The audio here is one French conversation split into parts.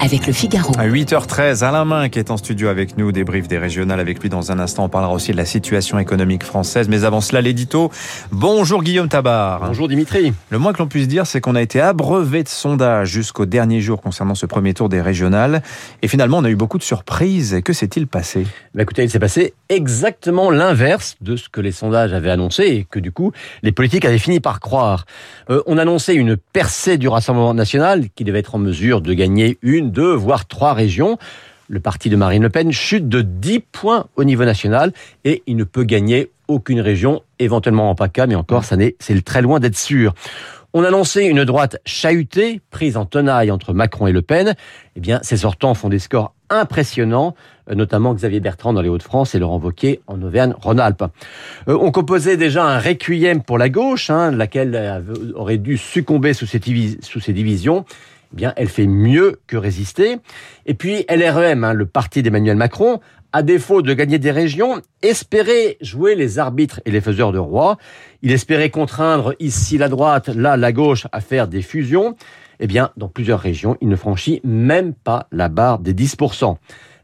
avec le Figaro. À 8h13, Alain Main qui est en studio avec nous, débrief des régionales avec lui dans un instant. On parlera aussi de la situation économique française. Mais avant cela, l'édito. Bonjour Guillaume Tabar. Bonjour Dimitri. Le moins que l'on puisse dire, c'est qu'on a été abreuvé de sondages jusqu'au dernier jour concernant ce premier tour des régionales. Et finalement, on a eu beaucoup de surprises. Que s'est-il passé? Bah Écoutez, il s'est passé exactement l'inverse de ce que les sondages avaient annoncé et que du coup, les politiques avaient fini par croire. Euh, on annonçait une percée du Rassemblement national qui devait être en mesure de gagner une deux, voire trois régions. Le parti de Marine Le Pen chute de 10 points au niveau national et il ne peut gagner aucune région, éventuellement en PACA, mais encore, ça c'est très loin d'être sûr. On annonçait une droite chahutée, prise en tenaille entre Macron et Le Pen. Eh bien, ces sortants font des scores impressionnants, euh, notamment Xavier Bertrand dans les Hauts-de-France et Laurent Wauquiez en Auvergne-Rhône-Alpes. Euh, on composait déjà un requiem pour la gauche, hein, laquelle aurait dû succomber sous sous ces divisions. Eh bien, elle fait mieux que résister. Et puis, LREM, hein, le parti d'Emmanuel Macron, à défaut de gagner des régions, espérait jouer les arbitres et les faiseurs de rois. Il espérait contraindre ici la droite, là la gauche à faire des fusions. Eh bien, dans plusieurs régions, il ne franchit même pas la barre des 10%.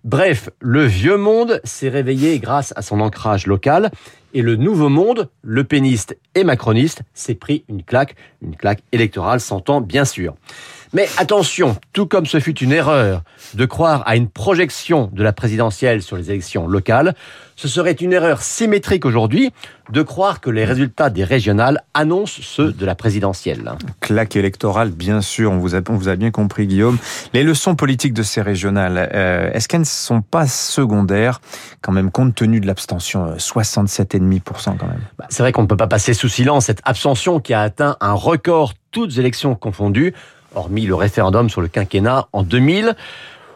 Bref, le vieux monde s'est réveillé grâce à son ancrage local et le nouveau monde, le péniste et macroniste, s'est pris une claque, une claque électorale, s'entend bien sûr. Mais attention, tout comme ce fut une erreur de croire à une projection de la présidentielle sur les élections locales, ce serait une erreur symétrique aujourd'hui de croire que les résultats des régionales annoncent ceux de la présidentielle. Claque électorale, bien sûr, on vous a, bien compris Guillaume. Les leçons politiques de ces régionales, euh, est-ce qu'elles ne sont pas secondaires quand même compte tenu de l'abstention 67,5% bah, C'est vrai qu'on ne peut pas passer sous silence cette abstention qui a atteint un record toutes élections confondues hormis le référendum sur le quinquennat en 2000.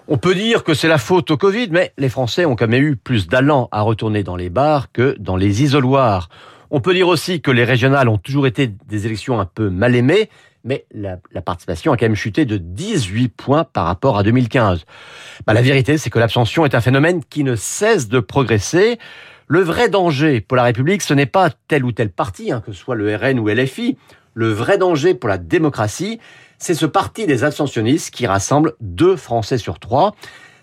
On peut dire que c'est la faute au Covid, mais les Français ont quand même eu plus d'allant à retourner dans les bars que dans les isoloirs. On peut dire aussi que les régionales ont toujours été des élections un peu mal aimées, mais la, participation a quand même chuté de 18 points par rapport à 2015. Bah, la vérité, c'est que l'abstention est un phénomène qui ne cesse de progresser. Le vrai danger pour la République, ce n'est pas tel ou tel parti, hein, que ce soit le RN ou LFI. Le vrai danger pour la démocratie, c'est ce parti des abstentionnistes qui rassemble deux Français sur trois.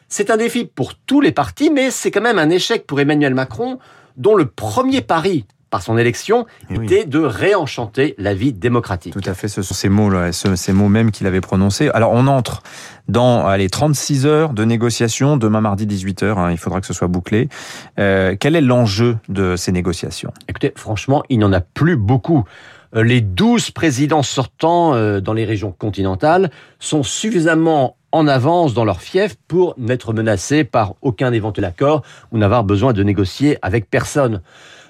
C'est un défi pour tous les partis, mais c'est quand même un échec pour Emmanuel Macron, dont le premier pari par son élection eh était de réenchanter la vie démocratique. Tout à fait, ce sont ces mots, là, ces mots même qu'il avait prononcés. Alors on entre dans les 36 heures de négociations, demain mardi 18h, hein, il faudra que ce soit bouclé. Euh, quel est l'enjeu de ces négociations? Écoutez, franchement, il n'y en a plus beaucoup. Euh, les 12 présidents sortants euh, dans les régions continentales sont suffisamment en avance dans leur fief pour n'être menacés par aucun éventuel accord ou n'avoir besoin de négocier avec personne.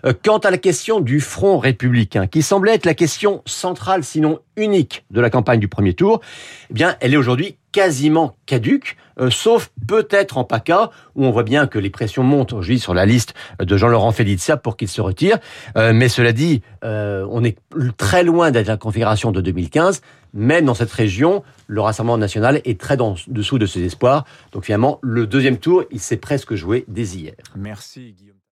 Euh, quant à la question du front républicain, qui semblait être la question centrale, sinon unique, de la campagne du premier tour, eh bien, elle est aujourd'hui quasiment caduque, euh, sauf peut-être en PACA, où on voit bien que les pressions montent aujourd'hui sur la liste de Jean-Laurent Félizia pour qu'il se retire. Euh, mais cela dit, on est très loin d'être la configuration de 2015. Même dans cette région, le Rassemblement national est très en dessous de ses espoirs. Donc finalement, le deuxième tour, il s'est presque joué dès hier. Merci Guillaume.